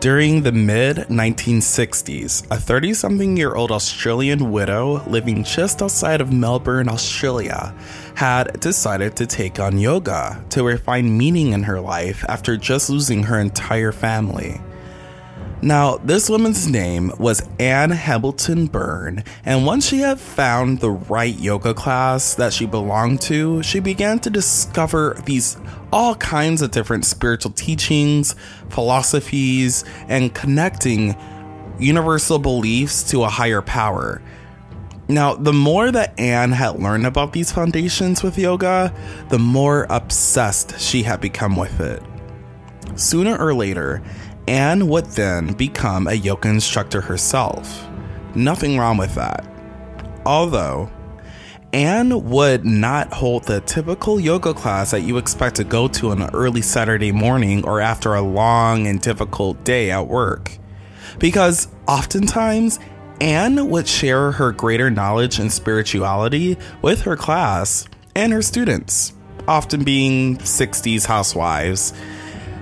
During the mid 1960s, a 30 something year old Australian widow living just outside of Melbourne, Australia, had decided to take on yoga to find meaning in her life after just losing her entire family. Now, this woman's name was Anne Hamilton Byrne, and once she had found the right yoga class that she belonged to, she began to discover these all kinds of different spiritual teachings, philosophies, and connecting universal beliefs to a higher power. Now, the more that Anne had learned about these foundations with yoga, the more obsessed she had become with it. Sooner or later, Anne would then become a yoga instructor herself. Nothing wrong with that. Although, Anne would not hold the typical yoga class that you expect to go to on an early Saturday morning or after a long and difficult day at work. Because oftentimes, Anne would share her greater knowledge and spirituality with her class and her students, often being 60s housewives.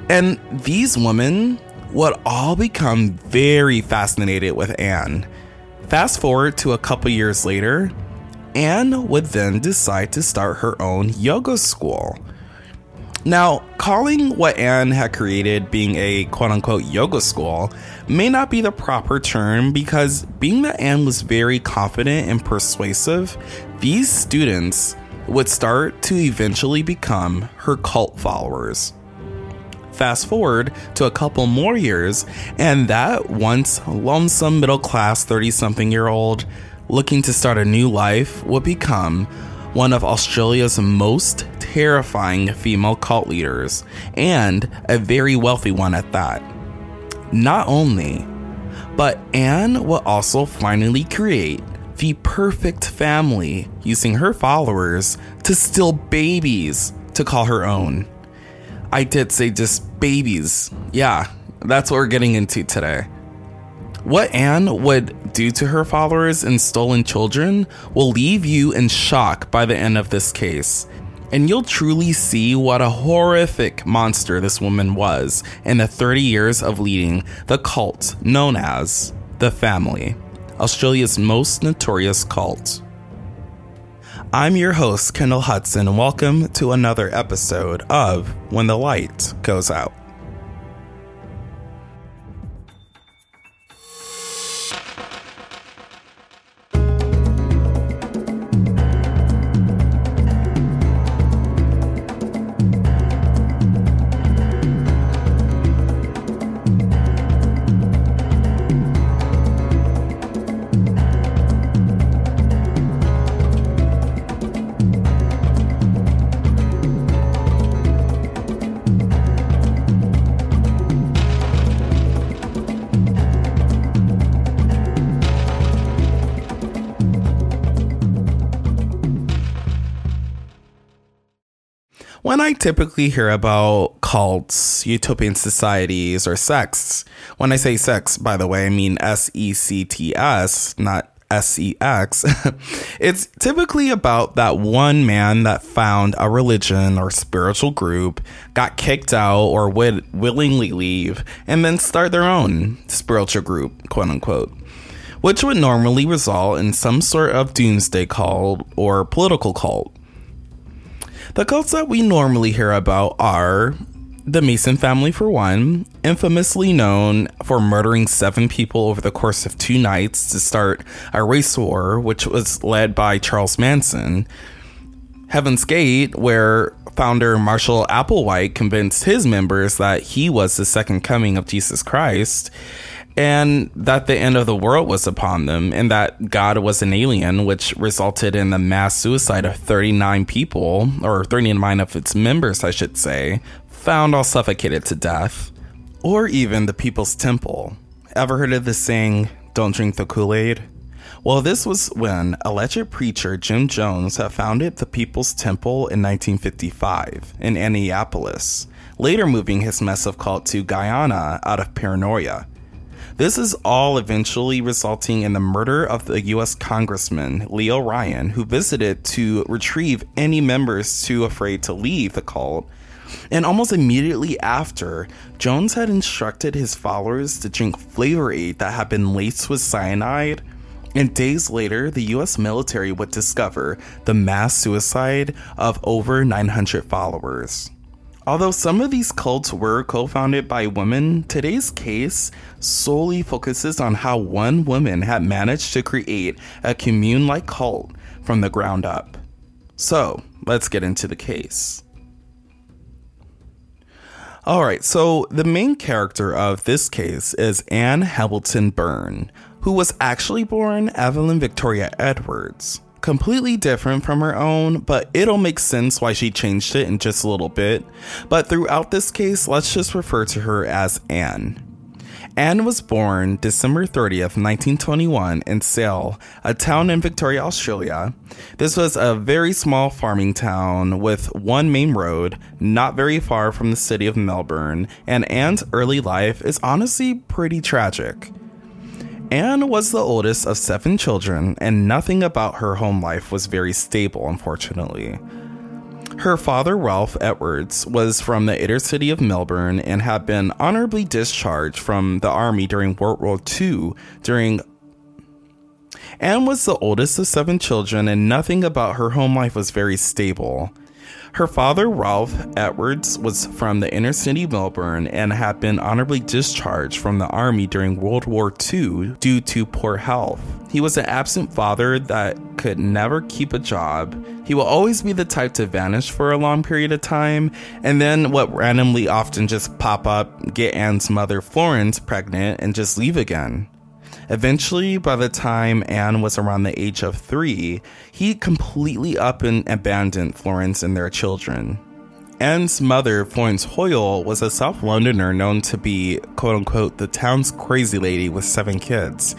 And these women would all become very fascinated with Anne. Fast forward to a couple years later, Anne would then decide to start her own yoga school. Now, calling what Anne had created being a quote unquote yoga school may not be the proper term because, being that Anne was very confident and persuasive, these students would start to eventually become her cult followers. Fast forward to a couple more years, and that once lonesome middle class 30 something year old looking to start a new life would become one of Australia's most terrifying female cult leaders, and a very wealthy one at that. Not only, but Anne will also finally create the perfect family using her followers to steal babies to call her own. I did say just babies. Yeah, that's what we're getting into today. What Anne would do to her followers and stolen children will leave you in shock by the end of this case. And you'll truly see what a horrific monster this woman was in the 30 years of leading the cult known as the Family, Australia's most notorious cult. I'm your host, Kendall Hudson, and welcome to another episode of When the Light Goes Out. I typically hear about cults, utopian societies, or sects, when I say sex, by the way, I mean S E C T S, not S E X. it's typically about that one man that found a religion or spiritual group, got kicked out, or would willingly leave, and then start their own spiritual group, quote unquote which would normally result in some sort of doomsday cult or political cult. The cults that we normally hear about are the Manson family, for one, infamously known for murdering seven people over the course of two nights to start a race war, which was led by Charles Manson. Heaven's Gate, where founder Marshall Applewhite convinced his members that he was the second coming of Jesus Christ and that the end of the world was upon them, and that God was an alien, which resulted in the mass suicide of 39 people, or 39 of its members, I should say, found all suffocated to death. Or even the People's Temple. Ever heard of the saying, don't drink the Kool Aid? Well, this was when alleged preacher Jim Jones had founded the People's Temple in 1955 in Indianapolis, later moving his mess of cult to Guyana out of paranoia. This is all eventually resulting in the murder of the US Congressman Leo Ryan, who visited to retrieve any members too afraid to leave the cult. And almost immediately after, Jones had instructed his followers to drink Flavor Aid that had been laced with cyanide. And days later, the US military would discover the mass suicide of over 900 followers. Although some of these cults were co founded by women, today's case solely focuses on how one woman had managed to create a commune like cult from the ground up. So, let's get into the case. Alright, so the main character of this case is Anne Hamilton Byrne, who was actually born Evelyn Victoria Edwards completely different from her own, but it'll make sense why she changed it in just a little bit. But throughout this case, let's just refer to her as Anne. Anne was born December 30th, 1921, in Sale, a town in Victoria, Australia. This was a very small farming town with one main road, not very far from the city of Melbourne, and Anne's early life is honestly pretty tragic. Anne was the oldest of seven children, and nothing about her home life was very stable, unfortunately. Her father, Ralph Edwards, was from the inner city of Melbourne and had been honorably discharged from the army during World War II during Anne was the oldest of seven children, and nothing about her home life was very stable. Her father, Ralph Edwards, was from the inner city Melbourne and had been honorably discharged from the army during World War II due to poor health. He was an absent father that could never keep a job. He will always be the type to vanish for a long period of time, and then what randomly often just pop up, get Anne's mother Florence pregnant, and just leave again. Eventually, by the time Anne was around the age of three, he completely up and abandoned Florence and their children. Anne's mother, Florence Hoyle, was a South Londoner known to be, quote unquote, the town's crazy lady with seven kids,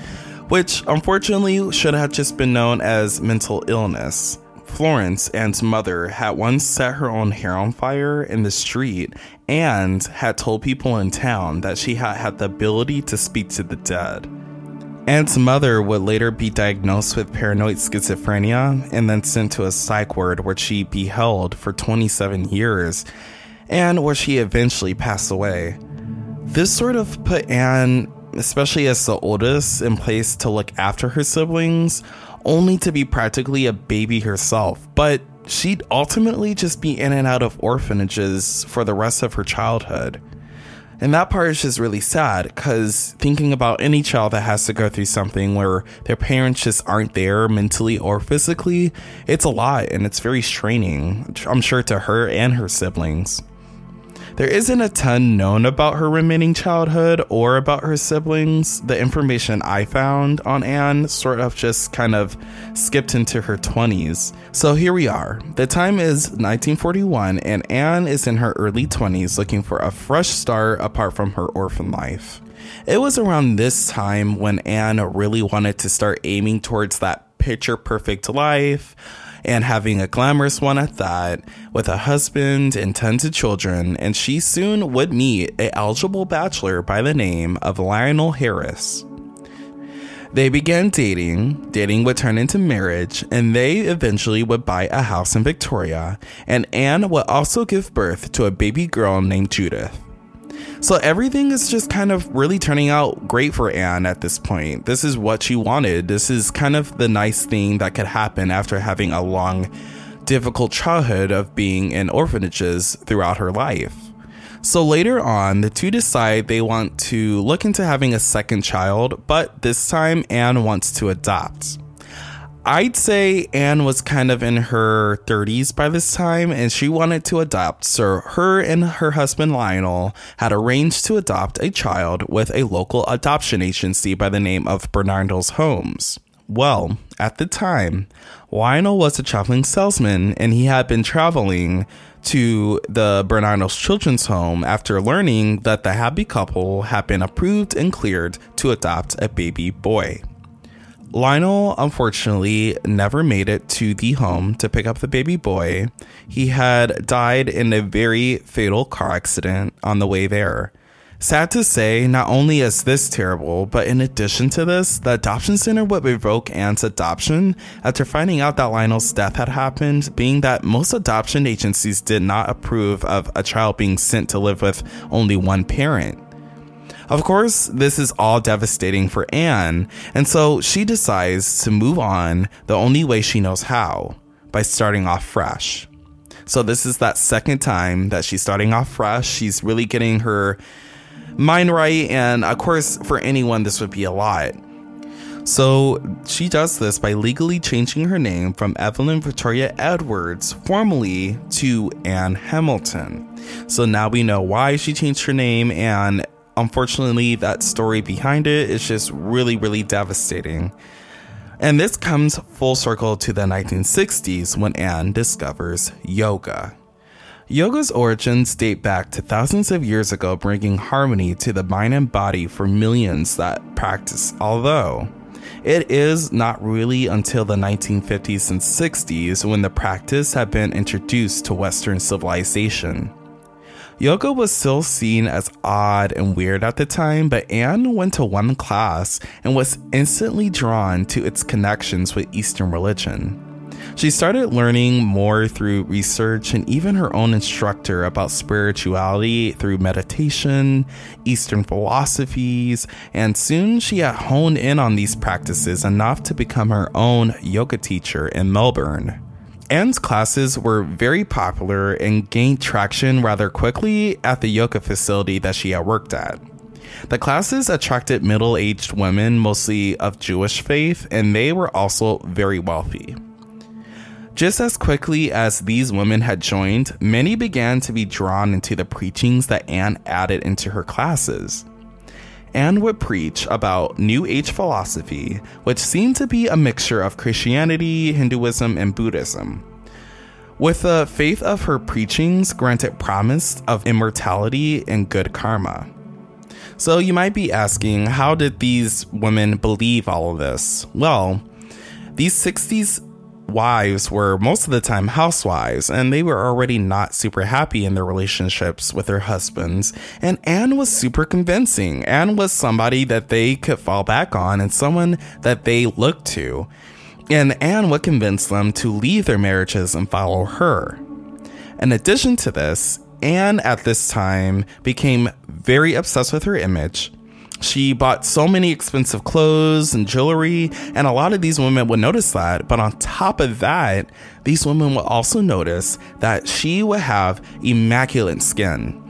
which unfortunately should have just been known as mental illness. Florence, Anne's mother, had once set her own hair on fire in the street and had told people in town that she had had the ability to speak to the dead. Anne's mother would later be diagnosed with paranoid schizophrenia and then sent to a psych ward where she beheld for 27 years and where she eventually passed away. This sort of put Anne, especially as the oldest, in place to look after her siblings, only to be practically a baby herself. But she'd ultimately just be in and out of orphanages for the rest of her childhood. And that part is just really sad because thinking about any child that has to go through something where their parents just aren't there mentally or physically, it's a lot and it's very straining, I'm sure, to her and her siblings. There isn't a ton known about her remaining childhood or about her siblings. The information I found on Anne sort of just kind of skipped into her 20s. So here we are. The time is 1941, and Anne is in her early 20s looking for a fresh start apart from her orphan life. It was around this time when Anne really wanted to start aiming towards that picture perfect life and having a glamorous one at that, with a husband and tons of children, and she soon would meet a eligible bachelor by the name of Lionel Harris. They began dating, dating would turn into marriage, and they eventually would buy a house in Victoria, and Anne would also give birth to a baby girl named Judith. So everything is just kind of really turning out great for Anne at this point. This is what she wanted. This is kind of the nice thing that could happen after having a long, difficult childhood of being in orphanages throughout her life. So later on, the two decide they want to look into having a second child, but this time Anne wants to adopt. I'd say Anne was kind of in her 30s by this time and she wanted to adopt. So her and her husband Lionel had arranged to adopt a child with a local adoption agency by the name of Barnardo's Homes. Well, at the time, Lionel was a traveling salesman and he had been traveling to the Barnardo's Children's Home after learning that the happy couple had been approved and cleared to adopt a baby boy. Lionel unfortunately never made it to the home to pick up the baby boy. He had died in a very fatal car accident on the way there. Sad to say, not only is this terrible, but in addition to this, the adoption center would revoke Anne's adoption after finding out that Lionel's death had happened, being that most adoption agencies did not approve of a child being sent to live with only one parent. Of course, this is all devastating for Anne, and so she decides to move on the only way she knows how by starting off fresh. So, this is that second time that she's starting off fresh. She's really getting her mind right. And of course, for anyone, this would be a lot. So she does this by legally changing her name from Evelyn Victoria Edwards formally to Anne Hamilton. So now we know why she changed her name, and unfortunately, that story behind it is just really, really devastating. And this comes full circle to the 1960s when Anne discovers yoga. Yoga's origins date back to thousands of years ago, bringing harmony to the mind and body for millions that practice, although it is not really until the 1950s and 60s when the practice had been introduced to Western civilization. Yoga was still seen as odd and weird at the time, but Anne went to one class and was instantly drawn to its connections with Eastern religion. She started learning more through research and even her own instructor about spirituality through meditation, Eastern philosophies, and soon she had honed in on these practices enough to become her own yoga teacher in Melbourne. Anne's classes were very popular and gained traction rather quickly at the yoga facility that she had worked at. The classes attracted middle aged women, mostly of Jewish faith, and they were also very wealthy. Just as quickly as these women had joined, many began to be drawn into the preachings that Anne added into her classes. Anne would preach about New Age philosophy, which seemed to be a mixture of Christianity, Hinduism, and Buddhism. With the faith of her preachings granted promise of immortality and good karma. So you might be asking, how did these women believe all of this? Well, these 60s wives were most of the time housewives, and they were already not super happy in their relationships with their husbands. And Anne was super convincing. Anne was somebody that they could fall back on and someone that they looked to. And Anne would convince them to leave their marriages and follow her. In addition to this, Anne at this time became very obsessed with her image she bought so many expensive clothes and jewelry, and a lot of these women would notice that. But on top of that, these women would also notice that she would have immaculate skin.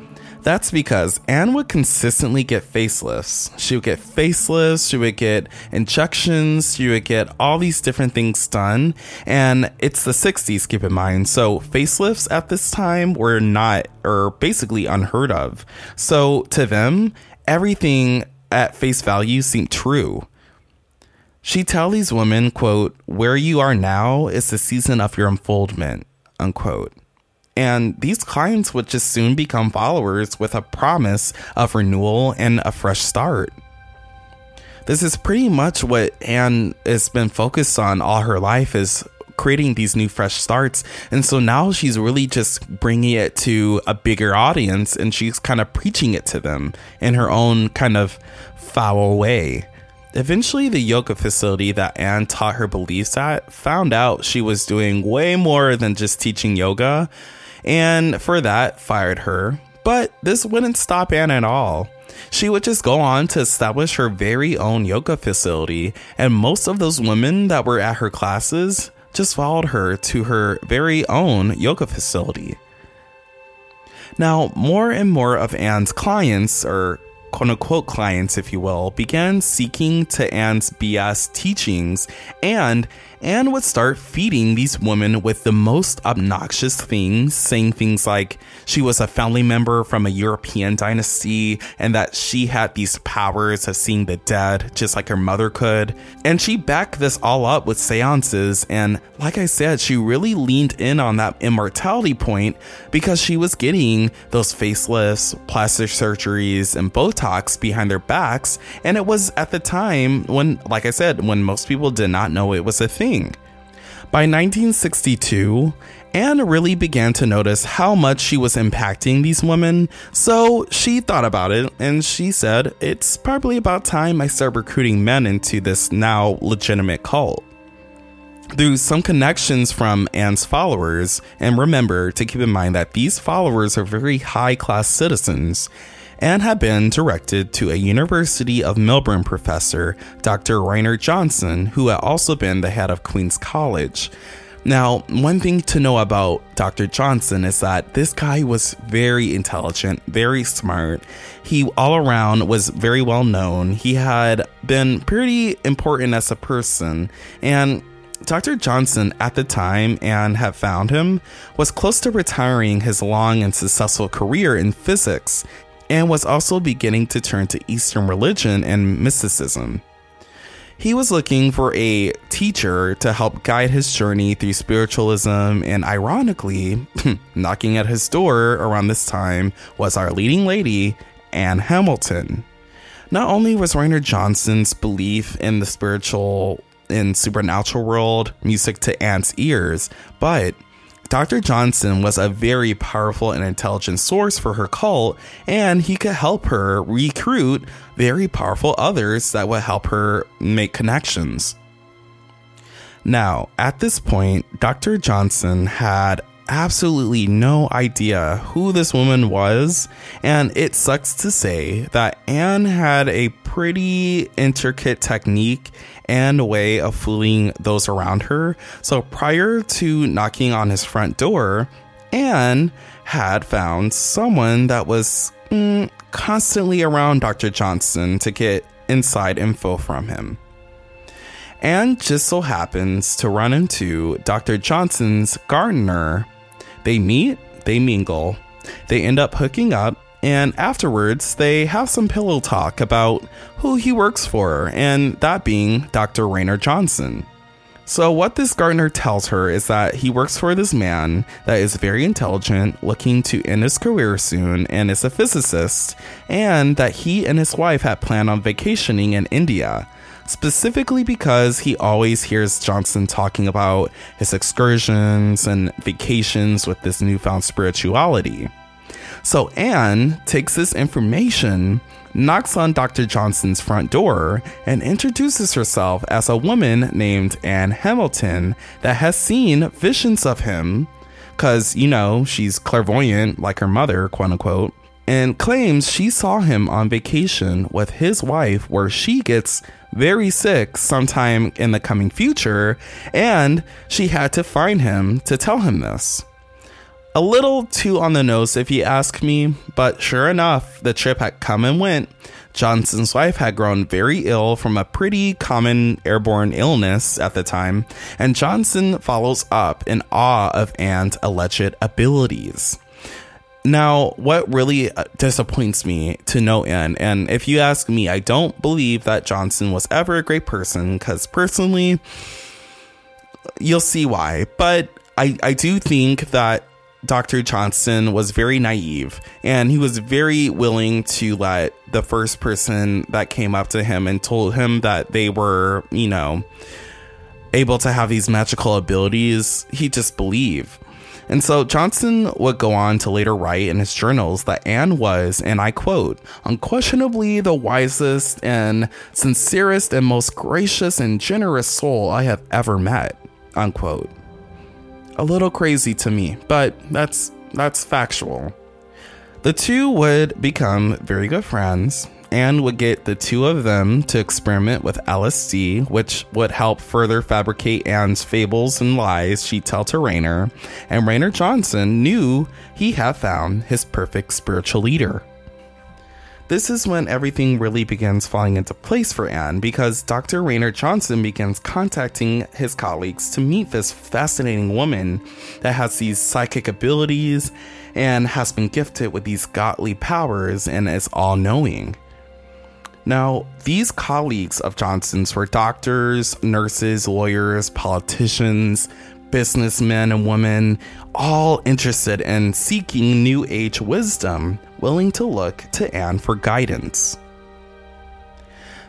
That's because Anne would consistently get facelifts. She would get facelifts, she would get injections, she would get all these different things done. And it's the 60s, keep in mind. So facelifts at this time were not, or basically unheard of. So to them, everything at face value seemed true. She tell these women, quote, where you are now is the season of your unfoldment, unquote. And these clients would just soon become followers with a promise of renewal and a fresh start. This is pretty much what Anne has been focused on all her life is creating these new fresh starts. And so now she's really just bringing it to a bigger audience and she's kind of preaching it to them in her own kind of foul way. Eventually, the yoga facility that Anne taught her beliefs at found out she was doing way more than just teaching yoga, and for that, fired her. But this wouldn't stop Anne at all. She would just go on to establish her very own yoga facility, and most of those women that were at her classes just followed her to her very own yoga facility. Now, more and more of Anne's clients, or quote unquote clients, if you will, began seeking to Anne's BS teachings, and Anne would start feeding these women with the most obnoxious things, saying things like she was a family member from a European dynasty and that she had these powers of seeing the dead, just like her mother could. And she backed this all up with seances, and like I said, she really leaned in on that immortality point because she was getting those facelifts, plastic surgeries, and Botox behind their backs, and it was at the time when, like I said, when most people did not know it was a thing thing. By 1962, Anne really began to notice how much she was impacting these women, so she thought about it and she said, It's probably about time I start recruiting men into this now legitimate cult. Through some connections from Anne's followers, and remember to keep in mind that these followers are very high class citizens, and had been directed to a University of Melbourne professor, Dr. Raynor Johnson, who had also been the head of Queen's College. Now, one thing to know about Dr. Johnson is that this guy was very intelligent, very smart. He all around was very well known. He had been pretty important as a person. And Dr. Johnson, at the time Anne had found him, was close to retiring his long and successful career in physics and was also beginning to turn to Eastern religion and mysticism. He was looking for a teacher to help guide his journey through spiritualism, and ironically, knocking at his door around this time was our leading lady, Anne Hamilton. Not only was Raynor Johnson's belief in the spiritual and supernatural world music to Anne's ears, but Dr. Johnson was a very powerful and intelligent source for her cult, and he could help her recruit very powerful others that would help her make connections. Now, at this point, Dr. Johnson had absolutely no idea who this woman was, and it sucks to say that Anne had a pretty intricate technique and a way of fooling those around her. So prior to knocking on his front door, Anne had found someone that was mm, constantly around Dr. Johnson to get inside info from him. Anne just so happens to run into Dr. Johnson's gardener. They meet, they mingle, they end up hooking up, and afterwards, they have some pillow talk about who he works for, and that being Dr. Raynor Johnson. So, what this gardener tells her is that he works for this man that is very intelligent, looking to end his career soon, and is a physicist, and that he and his wife had planned on vacationing in India, specifically because he always hears Johnson talking about his excursions and vacations with this newfound spirituality. So Anne takes this information, knocks on Dr. Johnson's front door, and introduces herself as a woman named Anne Hamilton that has seen visions of him, because, you know, she's clairvoyant like her mother, quote unquote, and claims she saw him on vacation with his wife where she gets very sick sometime in the coming future, and she had to find him to tell him this. A little too on the nose, if you ask me, but sure enough, the trip had come and went. Johnson's wife had grown very ill from a pretty common airborne illness at the time, and Johnson follows up in awe of Anne's alleged abilities. Now, what really uh, disappoints me to no end, and if you ask me, I don't believe that Johnson was ever a great person, because personally, you'll see why, but I, I do think that Dr. Johnson was very naive and he was very willing to let the first person that came up to him and told him that they were, you know, able to have these magical abilities, he just believe. And so Johnson would go on to later write in his journals that Anne was, and I quote, unquestionably the wisest and sincerest and most gracious and generous soul I have ever met, unquote a little crazy to me, but that's that's factual. The two would become very good friends and would get the two of them to experiment with LSD, which would help further fabricate Anne's fables and lies she'd tell to Raynor. And Raynor Johnson knew he had found his perfect spiritual leader. This is when everything really begins falling into place for Anne because Dr. Raynor Johnson begins contacting his colleagues to meet this fascinating woman that has these psychic abilities and has been gifted with these godly powers and is all knowing. Now, these colleagues of Johnson's were doctors, nurses, lawyers, politicians, businessmen and women, all interested in seeking New Age wisdom, willing to look to Anne for guidance.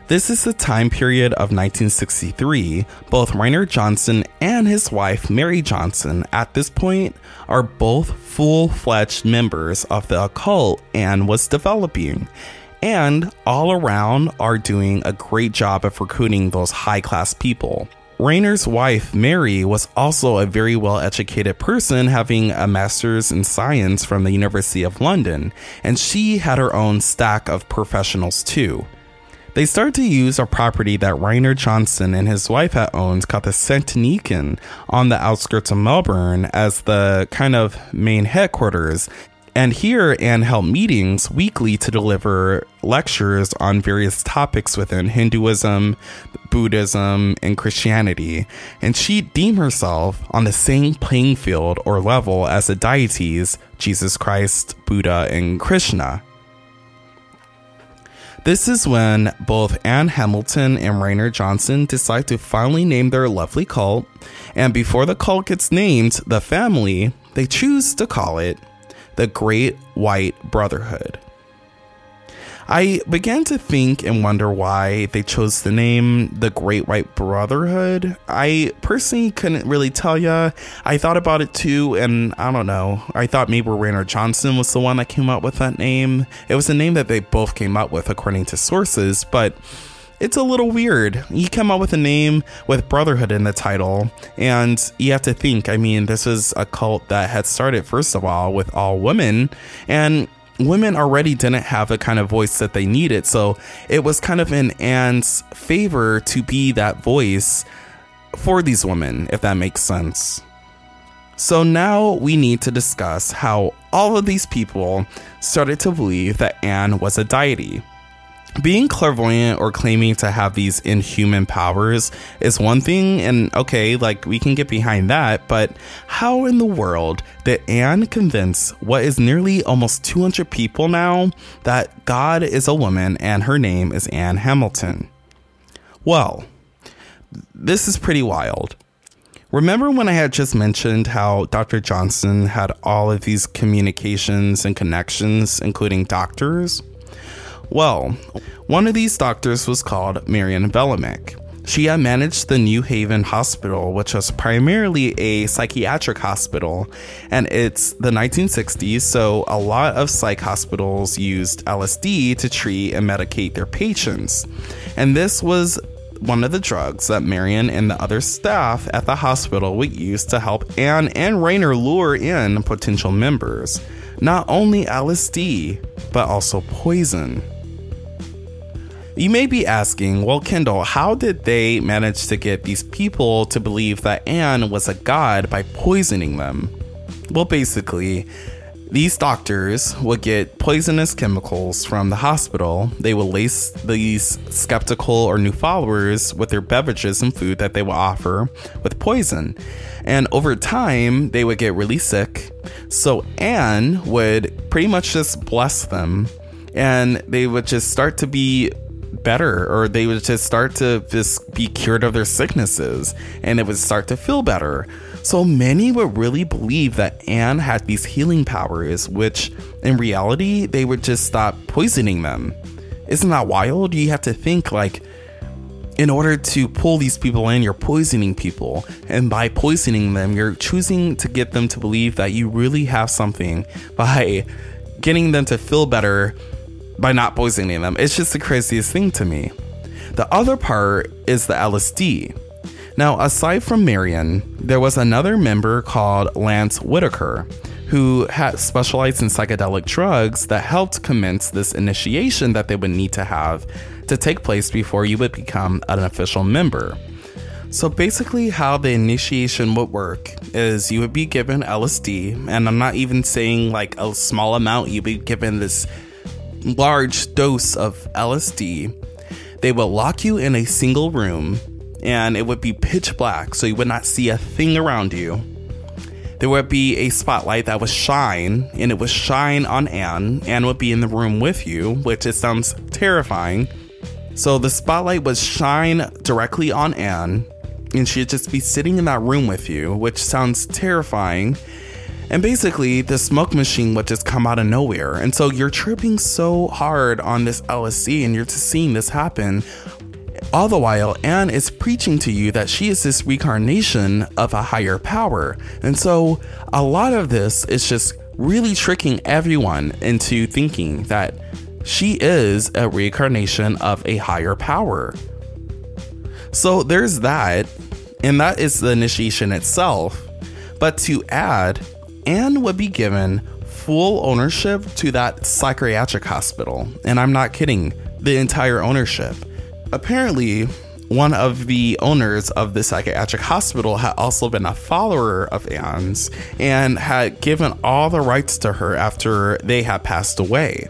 This is the time period of 1963. Both Raynor Johnson and his wife, Mary Johnson, at this point are both full fledged members of the occult Anne was developing, and all around are doing a great job of recruiting those high class people. Raynor's wife, Mary, was also a very well educated person, having a master's in science from the University of London, and she had her own stack of professionals too. They started to use a property that Raynor Johnson and his wife had owned called the Santiniken on the outskirts of Melbourne as the kind of main headquarters. And here, Anne held meetings weekly to deliver lectures on various topics within Hinduism, Buddhism, and Christianity. And she deemed herself on the same playing field or level as the deities Jesus Christ, Buddha, and Krishna. This is when both Anne Hamilton and Raynor Johnson decide to finally name their lovely cult, and before the cult gets named, the family, they choose to call it the Great White Brotherhood. I began to think and wonder why they chose the name the Great White Brotherhood. I personally couldn't really tell you. I thought about it too, and I don't know. I thought maybe Raynor Johnson was the one that came up with that name. It was a name that they both came up with, according to sources, but it's a little weird. You come up with a name with Brotherhood in the title, and you have to think, I mean, this was a cult that had started, first of all, with all women, and women already didn't have the kind of voice that they needed. So it was kind of in Anne's favor to be that voice for these women, if that makes sense. So now we need to discuss how all of these people started to believe that Anne was a deity being clairvoyant or claiming to have these inhuman powers is one thing, and okay, like we can get behind that, but how in the world did Anne convince what is nearly almost 200 people now that God is a woman and her name is Anne Hamilton? Well, this is pretty wild. Remember when I had just mentioned how Dr. Johnson had all of these communications and connections, including doctors? Well, one of these doctors was called Marion Villimek. She had managed the New Haven Hospital, which was primarily a psychiatric hospital, and it's the 1960s, so a lot of psych hospitals used LSD to treat and medicate their patients. And this was one of the drugs that Marion and the other staff at the hospital would use to help Anne and Raynor lure in potential members. Not only LSD, but also poison. You may be asking, well, Kendall, how did they manage to get these people to believe that Anne was a god by poisoning them? Well, basically, these doctors would get poisonous chemicals from the hospital. They would lace these skeptical or new followers with their beverages and food that they would offer with poison. And over time, they would get really sick. So Anne would pretty much just bless them and they would just start to be better or they would just start to just be cured of their sicknesses and it would start to feel better. So many would really believe that Anne had these healing powers, which in reality, they would just stop poisoning them. Isn't that wild? You have to think like, in order to pull these people in, you're poisoning people. And by poisoning them, you're choosing to get them to believe that you really have something by getting them to feel better by not poisoning them. It's just the craziest thing to me. The other part is the LSD. Now, aside from Marion, there was another member called Lance Whitaker who had specialized in psychedelic drugs that helped commence this initiation that they would need to have to take place before you would become an official member. So basically, how the initiation would work is you would be given LSD, and I'm not even saying like a small amount, you'd be given this large dose of LSD, they would lock you in a single room and it would be pitch black, so you would not see a thing around you. There would be a spotlight that would shine, and it would shine on Anne. Anne would be in the room with you, which it sounds terrifying. So the spotlight would shine directly on Anne, and she'd just be sitting in that room with you, which sounds terrifying. And basically, the smoke machine would just come out of nowhere. And so you're tripping so hard on this LSD and you're just seeing this happen All the while, Anne is preaching to you that she is this reincarnation of a higher power. And so, a lot of this is just really tricking everyone into thinking that she is a reincarnation of a higher power. So, there's that, and that is the initiation itself. But to add, Anne would be given full ownership to that psychiatric hospital. And I'm not kidding, the entire ownership. Apparently, one of the owners of the psychiatric hospital had also been a follower of Anne's and had given all the rights to her after they had passed away.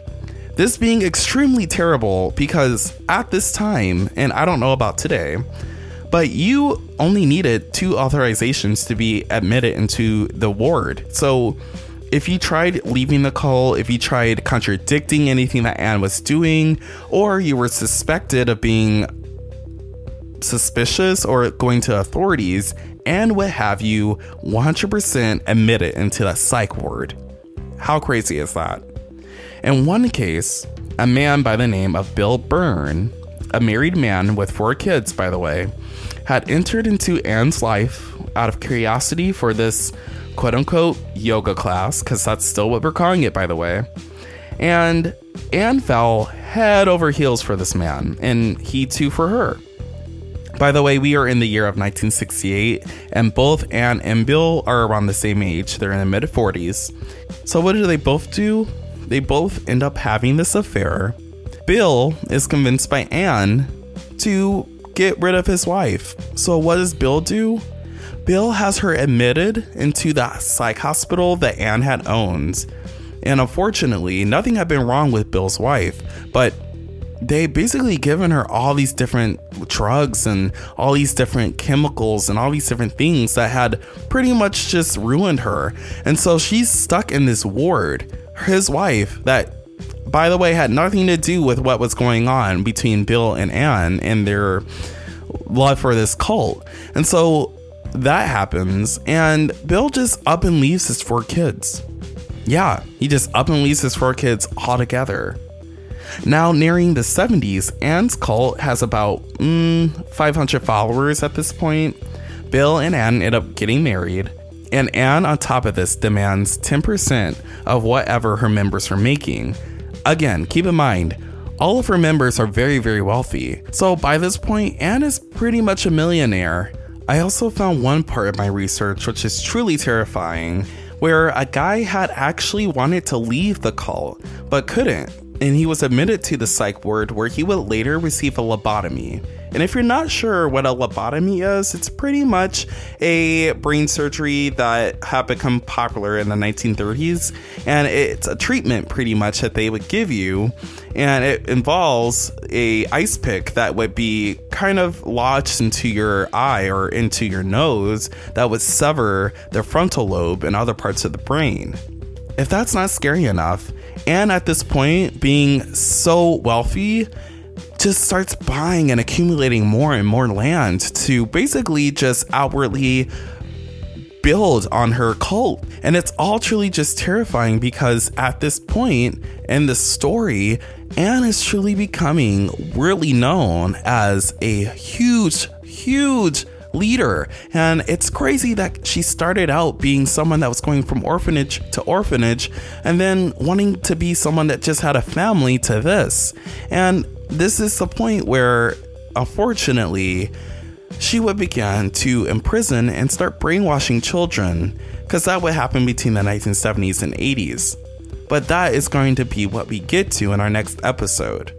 This being extremely terrible because at this time, and I don't know about today, but you only needed two authorizations to be admitted into the ward. So if you tried leaving the call, if you tried contradicting anything that Anne was doing, or you were suspected of being suspicious or going to authorities, Anne would have you 100% admitted into that psych ward. How crazy is that? In one case, a man by the name of Bill Byrne, a married man with four kids, by the way, had entered into Anne's life out of curiosity for this quote unquote yoga class, because that's still what we're calling it, by the way. And Anne fell head over heels for this man, and he too for her. By the way, we are in the year of 1968, and both Anne and Bill are around the same age. They're in the mid 40s. So, what do they both do? They both end up having this affair. Bill is convinced by Anne to get rid of his wife. So, what does Bill do? Bill has her admitted into the psych hospital that Anne had owned. And unfortunately, nothing had been wrong with Bill's wife, but they basically given her all these different drugs and all these different chemicals and all these different things that had pretty much just ruined her. And so she's stuck in this ward. His wife, that by the way had nothing to do with what was going on between Bill and Anne and their love for this cult. And so that happens, and Bill just up and leaves his four kids. Yeah, he just up and leaves his four kids altogether. Now, nearing the 70s, Anne's cult has about mm, 500 followers at this point. Bill and Anne end up getting married, and Anne, on top of this, demands 10% of whatever her members are making. Again, keep in mind, all of her members are very, very wealthy. So by this point, Anne is pretty much a millionaire. I also found one part of my research which is truly terrifying, where a guy had actually wanted to leave the cult, but couldn't, and he was admitted to the psych ward where he would later receive a lobotomy. And if you're not sure what a lobotomy is, it's pretty much a brain surgery that had become popular in the 1930s. And it's a treatment pretty much that they would give you. And it involves a ice pick that would be kind of lodged into your eye or into your nose that would sever the frontal lobe and other parts of the brain. If that's not scary enough, and at this point, being so wealthy, just starts buying and accumulating more and more land to basically just outwardly build on her cult. And it's all truly just terrifying because at this point in the story, Anne is truly becoming really known as a huge, huge leader. And it's crazy that she started out being someone that was going from orphanage to orphanage and then wanting to be someone that just had a family to this. And this is the point where, unfortunately, she would begin to imprison and start brainwashing children, because that would happen between the 1970s and 80s. But that is going to be what we get to in our next episode.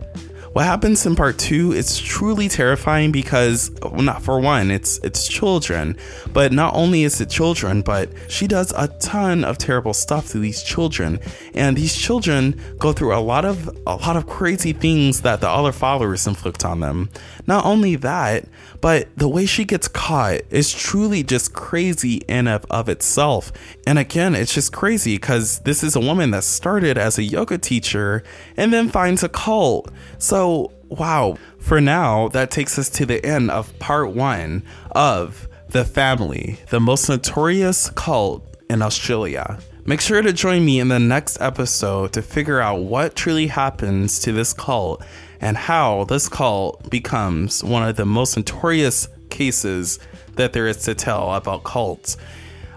What happens in part two is truly terrifying because, well, not for one, it's it's children, but not only is it children, but she does a ton of terrible stuff to these children, and these children go through a lot of a lot of crazy things that the other followers inflict on them. Not only that, but the way she gets caught is truly just crazy in of, of itself. And again, it's just crazy because this is a woman that started as a yoga teacher and then finds a cult. So, wow. For now, that takes us to the end of part one of The Family, the most notorious cult in Australia. Make sure to join me in the next episode to figure out what truly happens to this cult and how this cult becomes one of the most notorious cases that there is to tell about cults.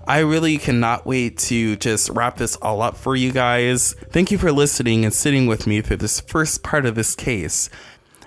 I really cannot wait to just wrap this all up for you guys. Thank you for listening and sitting with me through this first part of this case.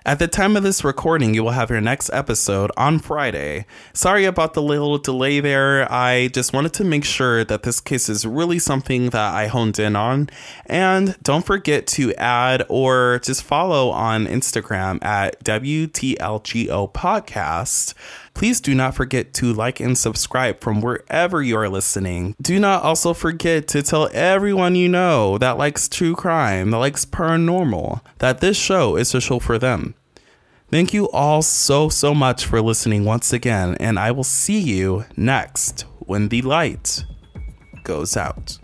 At the time of this recording, you will have your next episode on Friday. Sorry about the little delay there. I just wanted to make sure that this case is really something that I honed in on. And don't forget to add or just follow on Instagram at WTLGO Podcast. Please do not forget to like and subscribe from wherever you are listening. Do not also forget to tell everyone you know that likes true crime, that likes paranormal, that this show is a show for them. Thank you all so, so much for listening once again, and I will see you next when the light goes out.